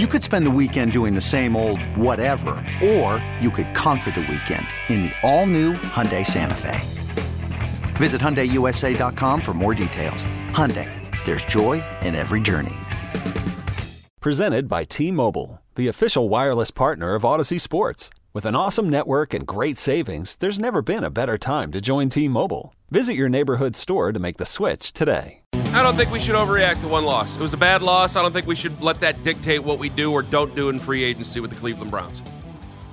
You could spend the weekend doing the same old whatever, or you could conquer the weekend in the all-new Hyundai Santa Fe. Visit HyundaiUSA.com for more details. Hyundai, there's joy in every journey. Presented by T-Mobile, the official wireless partner of Audacy Sports. With an awesome network and great savings, there's never been a better time to join T-Mobile. Visit your neighborhood store to make the switch today. I don't think we should overreact to one loss. It was a bad loss. I don't think we should let that dictate what we do or don't do in free agency with the Cleveland Browns.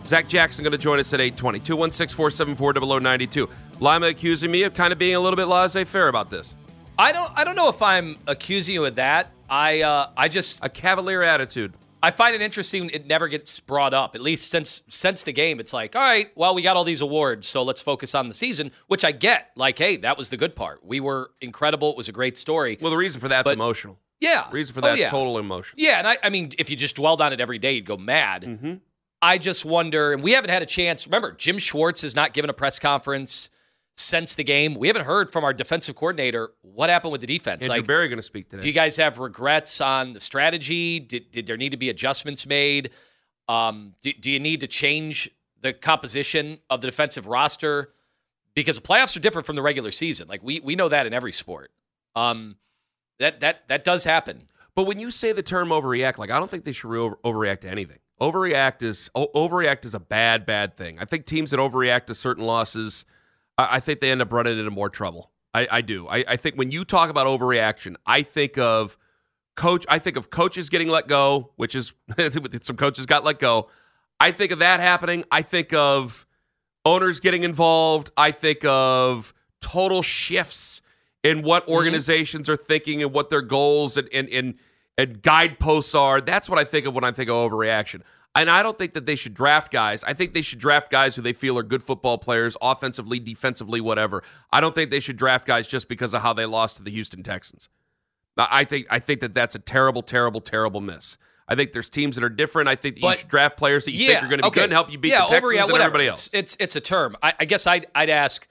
Zac Jackson going to join us at 820. 216 474 0092. Lima accusing me of kind of being a little bit laissez faire about this. I don't I don't know if I'm accusing you of that. I uh, I just A cavalier attitude. I find it interesting it never gets brought up. At least since since the game, it's like, all right, well, we got all these awards, so let's focus on the season, which I get. Like, hey, that was the good part. We were incredible. It was a great story. Well, the reason for that's But- emotional. Yeah. The reason for Oh, that's yeah. total emotion. Yeah, and I, I mean, if you just dwelled on it every day, you'd go mad. Mm-hmm. I just wonder, and we haven't had a chance. Remember, Jim Schwartz has not given a press conference since the game. We haven't heard from our defensive coordinator what happened with the defense. Andrew like, Berry going to speak today. do you guys have regrets on the strategy? Did, did there need to be adjustments made? Um, do, do you need to change the composition of the defensive roster? Because the playoffs are different from the regular season. Like we we know that in every sport. Um, that that that does happen. But when you say the term overreact, like I don't think they should re- over- overreact to anything. Overreact is o- overreact is a bad, bad thing. I think teams that overreact to certain losses, I, I think they end up running into more trouble. I, I do. I, I think when you talk about overreaction, I think of coach. I think of coaches getting let go, which is some coaches got let go. I think of that happening. I think of owners getting involved. I think of total shifts in what mm-hmm. organizations are thinking and what their goals and, and, and, and guideposts are. That's what I think of when I think of overreaction. And I don't think that they should draft guys. I think they should draft guys who they feel are good football players, offensively, defensively, whatever. I don't think they should draft guys just because of how they lost to the Houston Texans. I think I think that that's a terrible, terrible, terrible miss. I think there's teams that are different. I think that you should draft players that you think are going to be okay. good and help you beat yeah, the Texans overreact, and everybody else. It's, it's it's a term. I, I guess I'd I'd ask,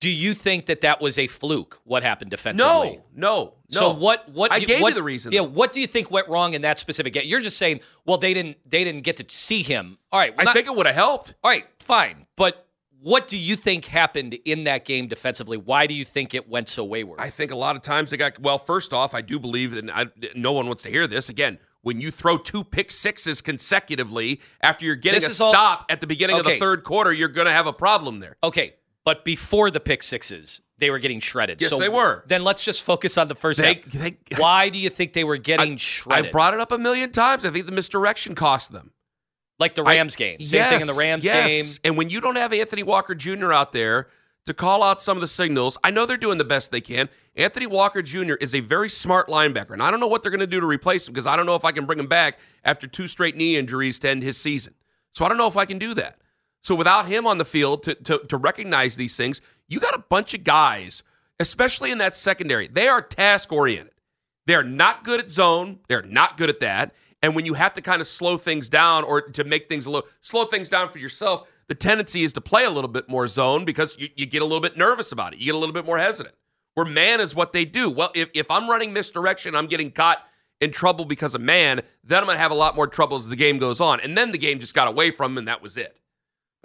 do you think that that was a fluke? What happened defensively? No, no, no. So what? What I do- gave what, you the reason. Yeah. What do you think went wrong in that specific game? You're just saying, well, they didn't they didn't get to see him. All right. well, I not- think it would have helped. All right. Fine. But what do you think happened in that game defensively? Why do you think it went so wayward? I think a lot of times they got well. First off, I do believe that I, no one wants to hear this again. When you throw two pick sixes consecutively after you're getting This a is all- stop at the beginning of the third quarter, you're going to have a problem there. okay. But before the pick sixes, they were getting shredded. Yes, so they were. Then let's just focus on the first They- they- Why do you think they were getting I shredded? I brought it up a million times. I think the misdirection cost them. like the I- Rams game. Same thing in the Rams yes. game. And when you don't have Anthony Walker Jr. out there to call out some of the signals, I know they're doing the best they can. Anthony Walker Jr. is a very smart linebacker, and I don't know what they're going to do to replace him because I don't know if I can bring him back after two straight knee injuries to end his season. So I don't know if I can do that. So without him on the field to, to, to recognize these things, you got a bunch of guys, especially in that secondary. They are task oriented. They're not good at zone. They're not good at that. And when you have to kind of slow things down or to make things a little slow things down for yourself, the tendency is to play a little bit more zone because you, you get a little bit nervous about it. You get a little bit more hesitant. Where man is what they do. Well, if, if I'm running misdirection, I'm getting caught in trouble because of man, then I'm going to have a lot more trouble as the game goes on. And then the game just got away from him, and that was it.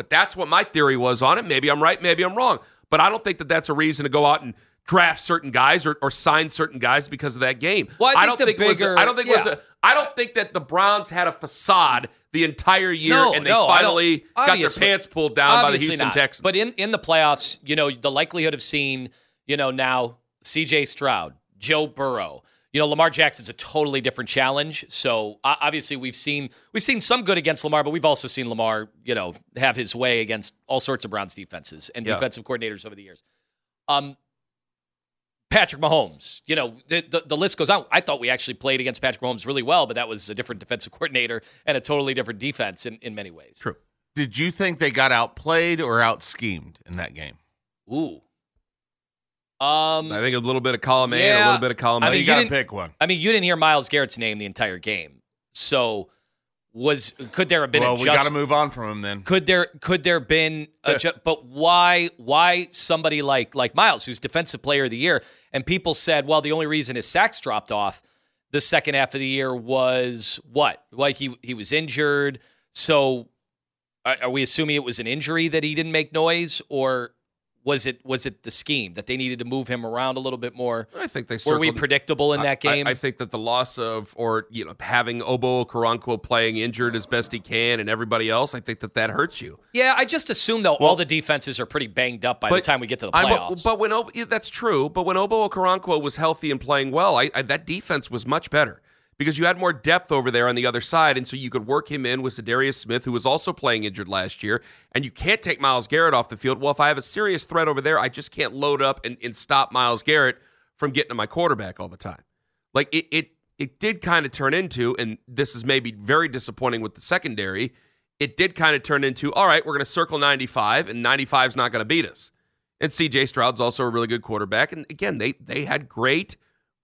But that's what my theory was on it. Maybe I'm right, maybe I'm wrong. But I don't think that that's a reason to go out and draft certain guys or, or sign certain guys because of that game. Well, I think don't the think it was. bigger- A, I don't think it was. yeah. A, I don't think that the Browns had a facade the entire year, No, and they no, finally got their pants pulled down by the Houston not. Texans. But in, in the playoffs, you know, the likelihood of seeing, you know, now CJ Stroud, Joe Burrow, you know, Lamar Jackson's a totally different challenge. So obviously we've seen we've seen some good against Lamar, but we've also seen Lamar, you know, have his way against all sorts of Browns defenses and Yeah. defensive coordinators over the years. Um Patrick Mahomes, you know, the, the, the list goes on. I thought we actually played against Patrick Mahomes really well, but that was a different defensive coordinator and a totally different defense in, in many ways. True. Did you think they got outplayed or out schemed in that game? Ooh. Um, I think a little bit of column A and a little bit of column I mean, you you got to pick one. I mean, you didn't hear Myles Garrett's name the entire game, so was could there have been Well, a we got to move on from him then. could there could there been a ju- but why why somebody like like Myles who's defensive player of the year and people said well the only reason his sacks dropped off the second half of the year was what? Like he he was injured. So are, are we assuming it was an injury that he didn't make noise, or was it was it the scheme that they needed to move him around a little bit more? I think they Were we predictable in I- that game? I, I think that the loss of, or you know, having Ogbo Okoronkwo playing injured as best he can, and everybody else, I think that that hurts you. yeah, I just assume though all the defenses are pretty banged up by the time we get to the I- playoffs. but, but when Ogbo, that's true, but when Ogbo Okoronkwo was healthy and playing well, I, I, that defense was much better because you had more depth over there on the other side, and so you could work him in with Za'Darius Smith, who was also playing injured last year, and you can't take Myles Garrett off the field. Well, if I have a serious threat over there, I just can't load up and, and stop Myles Garrett from getting to my quarterback all the time. Like it, it, it did kind of turn into, and this is maybe very disappointing with the secondary. It did kind of turn into, all right, we're going to circle 95, and 95 is not going to beat us. And CJ Stroud's also a really good quarterback. And again, they they had great,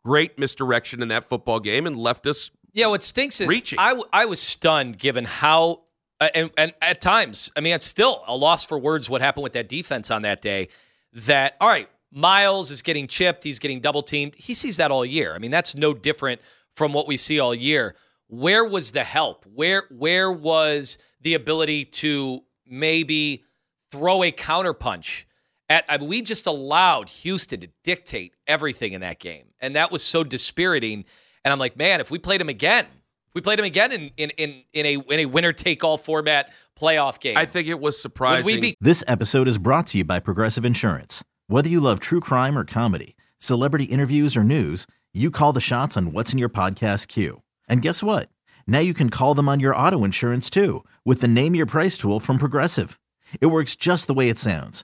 great misdirection in that football game and left us. Yeah, what stinks is Reaching. I was stunned given how, uh, and, and at times, I mean, it's still a loss for words what happened with that defense on that day. That, all right, Myles is getting chipped, he's getting double teamed. He sees that all year. I mean, that's no different from what we see all year. Where was the help? Where where was the ability to maybe throw a counterpunch? At I mean, we just allowed Houston to dictate everything in that game, and that was so dispiriting. And I'm like, man, if we played him again, if we played him again in in in, in a in a winner take all format playoff game, I think it was surprising. would we be This episode is brought to you by Progressive Insurance. Whether you love true crime or comedy, celebrity interviews or news, you call the shots on what's in your podcast queue. And guess what? Now you can call them on your auto insurance too with the Name Your Price tool from Progressive. It works just the way it sounds.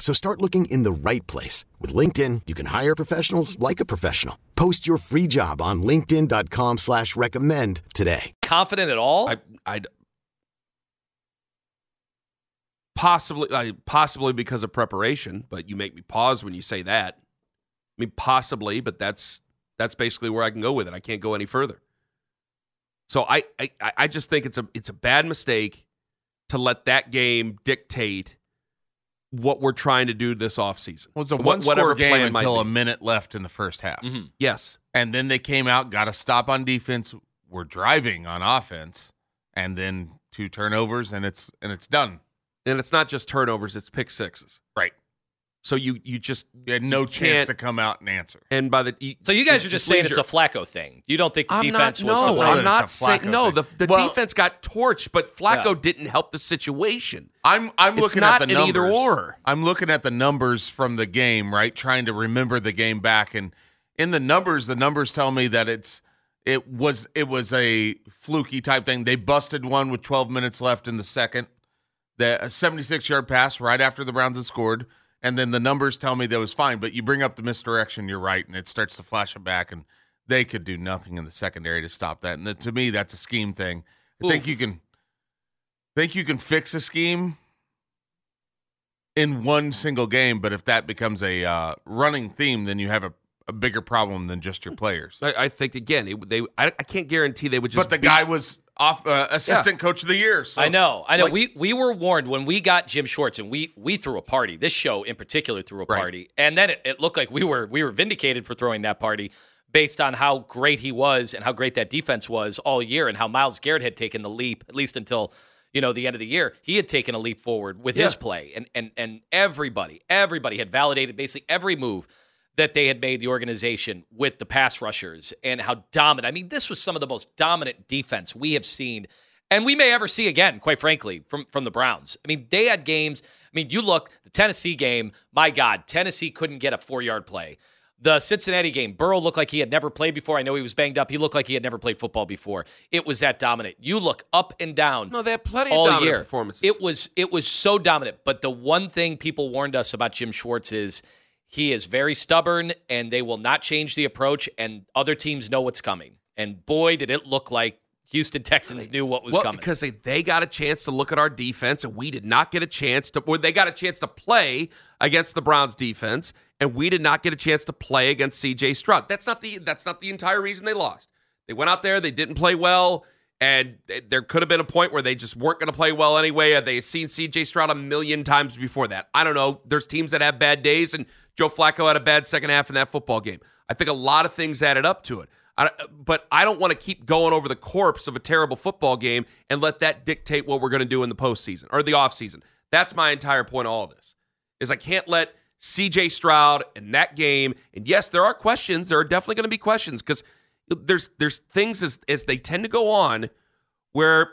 So start looking in the right place. With LinkedIn, you can hire professionals like a professional. Post your free job on linkedin.com slash recommend today. confident at all? I, I possibly, I, possibly because of preparation, but you make me pause when you say that. I mean, possibly, but that's that's basically where I can go with it. I can't go any further. So I, I, I just think it's a it's a bad mistake to let that game dictate what we're trying to do this offseason. It was a one score game until a minute left in the first half. Mhm. Yes. And then they came out, got a stop on defense. We're driving on offense, and then two turnovers, and it's and it's done. And it's not just turnovers, it's pick sixes. Right. So you you just You had no you chance to come out and answer. and by the you, so you guys it are just saying it's your- a Flacco thing. You don't think the I'm defense not, was no, to blame. I'm not It's a saying Flacco no. thing. The, the Well- defense got torched, but Flacco Yeah. didn't help the situation. I'm I'm It's looking not at the an numbers. either or. I'm looking at the numbers from the game, right? Trying to remember the game back, and in the numbers, the numbers tell me that it's it was it was a fluky type thing. They busted one with 12 minutes left in the second. The 76 yard pass right after the Browns had scored, and then the numbers tell me that was fine. But you bring up the misdirection, you're right, and it starts to flash it back, and they could do nothing in the secondary to stop that. And that- to me, that's a scheme thing. I think you can think you can fix a scheme in one single game, but if that becomes a uh, running theme, then you have a, a bigger problem than just your players. I, I think again, it, they I, I can't guarantee they would just. But the beat- guy was off uh, assistant coach of the year. So I know, I know. Like- we we were warned when we got Jim Schwartz, and we we threw a party. This show in particular threw a Right. party, and then it, it looked like we were we were vindicated for throwing that party based on how great he was and how great that defense was all year, and how Myles Garrett had taken the leap at least until you know the end of the year. He had taken a leap forward with his play, and and and everybody everybody had validated basically every move that they had made the organization with the pass rushers and how dominant. I mean, this was some of the most dominant defense we have seen and we may ever see again, quite frankly, from from the Browns. I mean, they had games. I mean, you look the Tennessee game. My God, Tennessee couldn't get a four yard play. The Cincinnati game, Burrow looked like he had never played before. I know he was banged up. He looked like he had never played football before. It was that dominant. You look up and down. No, they had plenty all of dominant year. performances. It was it was so dominant. But the one thing people warned us about Jim Schwartz is he is very stubborn, and they will not change the approach. And other teams know what's coming. And boy, did it look like Houston Texans knew what was well, coming. because they, they got a chance to look at our defense, and we did not get a chance to, or they got a chance to play against the Browns defense, and we did not get a chance to play against C.J. Stroud. That's not the that's not the entire reason they lost. They went out there, they didn't play well, and there could have been a point where they just weren't going to play well anyway. Had they seen C.J. Stroud a million times before that? I don't know. There's teams that have bad days, and Joe Flacco had a bad second half in that football game. I think a lot of things added up to it. I, but I don't want to keep going over the corpse of a terrible football game and let that dictate what we're going to do in the postseason or the offseason. That's my entire point of all of this. Is I can't let CJ Stroud in that game. And yes, there are questions. There are definitely going to be questions because there's there's things as as they tend to go on where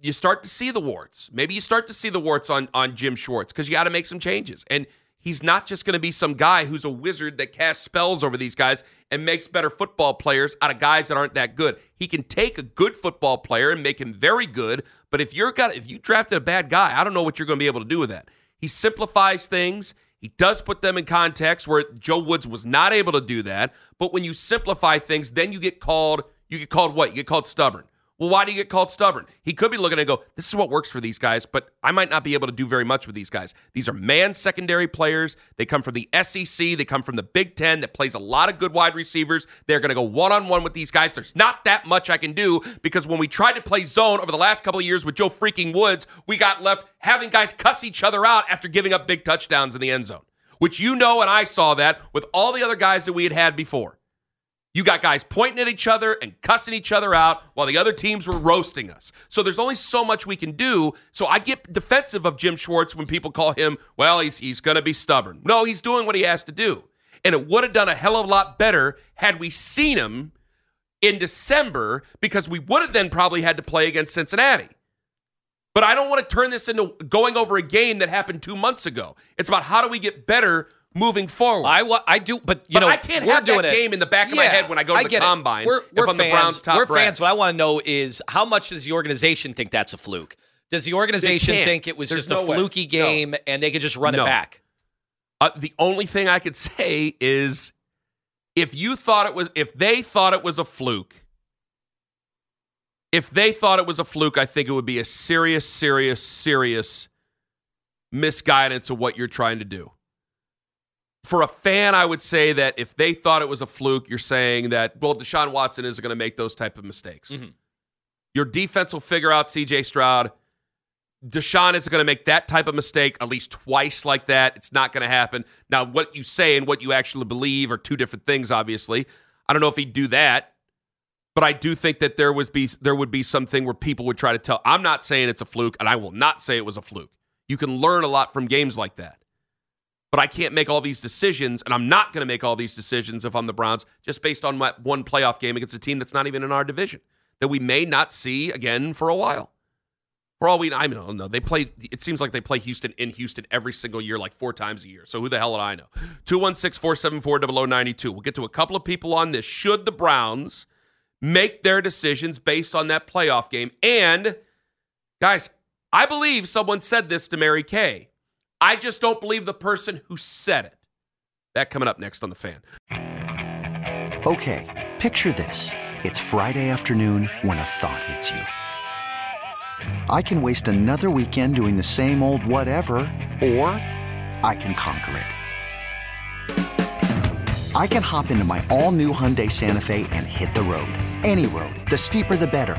you start to see the warts. Maybe you start to see the warts on on Jim Schwartz because you got to make some changes. And he's not just going to be some guy who's a wizard that casts spells over these guys and makes better football players out of guys that aren't that good. He can take a good football player and make him very good. But if you're got if you drafted a bad guy, I don't know what you're going to be able to do with that. He simplifies things. He does put them in context where Joe Woods was not able to do that. But when you simplify things, then you get called, you get called what? You get called stubborn. Well, why do you get called stubborn? He could be looking and go, this is what works for these guys, but I might not be able to do very much with these guys. These are man secondary players. They come from the SEC. They come from the Big Ten that plays a lot of good wide receivers. They're going to go one on one with these guys. There's not that much I can do because when we tried to play zone over the last couple of years with Joe freaking Woods, we got left having guys cuss each other out after giving up big touchdowns in the end zone, which you know and I saw that with all the other guys that we had had before. You got guys pointing at each other and cussing each other out while the other teams were roasting us. So there's only so much we can do. So I get defensive of Jim Schwartz when people call him, well, he's, he's going to be stubborn. No, he's doing what he has to do. And it would have done a hell of a lot better had we seen him in December because we would have then probably had to play against Cincinnati. But I don't want to turn this into going over a game that happened two months ago. It's about how do we get better moving forward. I, wa- I do, but you but know, I can't we're have doing that it. game in the back of my head when I go to the get it. combine. We're, we're if I'm fans. the Browns top we're fans. What I want to know is how much does the organization think that's a fluke? Does the organization think it was There's just no a way. fluky No. game and they could just run No. it back? Uh, the only thing I could say is if you thought it was, if they thought it was a fluke, if they thought it was a fluke, I think it would be a serious, serious, serious misguidance of what you're trying to do. For a fan, I would say that if they thought it was a fluke, you're saying that, well, Deshaun Watson isn't going to make those type of mistakes. Mhm. Your defense will figure out CJ Stroud. Deshaun isn't going to make that type of mistake at least twice like that. It's not going to happen. Now, what you say and what you actually believe are two different things, obviously. I don't know if he'd do that, but I do think that there would be there would be something where people would try to tell. I'm not saying it's a fluke, and I will not say it was a fluke. You can learn a lot from games like that. But I can't make all these decisions, and I'm not going to make all these decisions if I'm the Browns just based on my one playoff game against a team that's not even in our division that we may not see again for a while. For all we I don't know. They play it seems like they play Houston in Houston every single year, like four times a year. So who the hell would I know? 216-474-0092. We'll get to a couple of people on this. Should the Browns make their decisions based on that playoff game? And guys, I believe someone said this to Mary Kay. I just don't believe the person who said it. That coming up next on the fan. Okay, picture this. It's Friday afternoon when a thought hits you. I can waste another weekend doing the same old whatever, or I can conquer it. I can hop into my all new Hyundai Santa Fe and hit the road. Any road. The steeper, the better.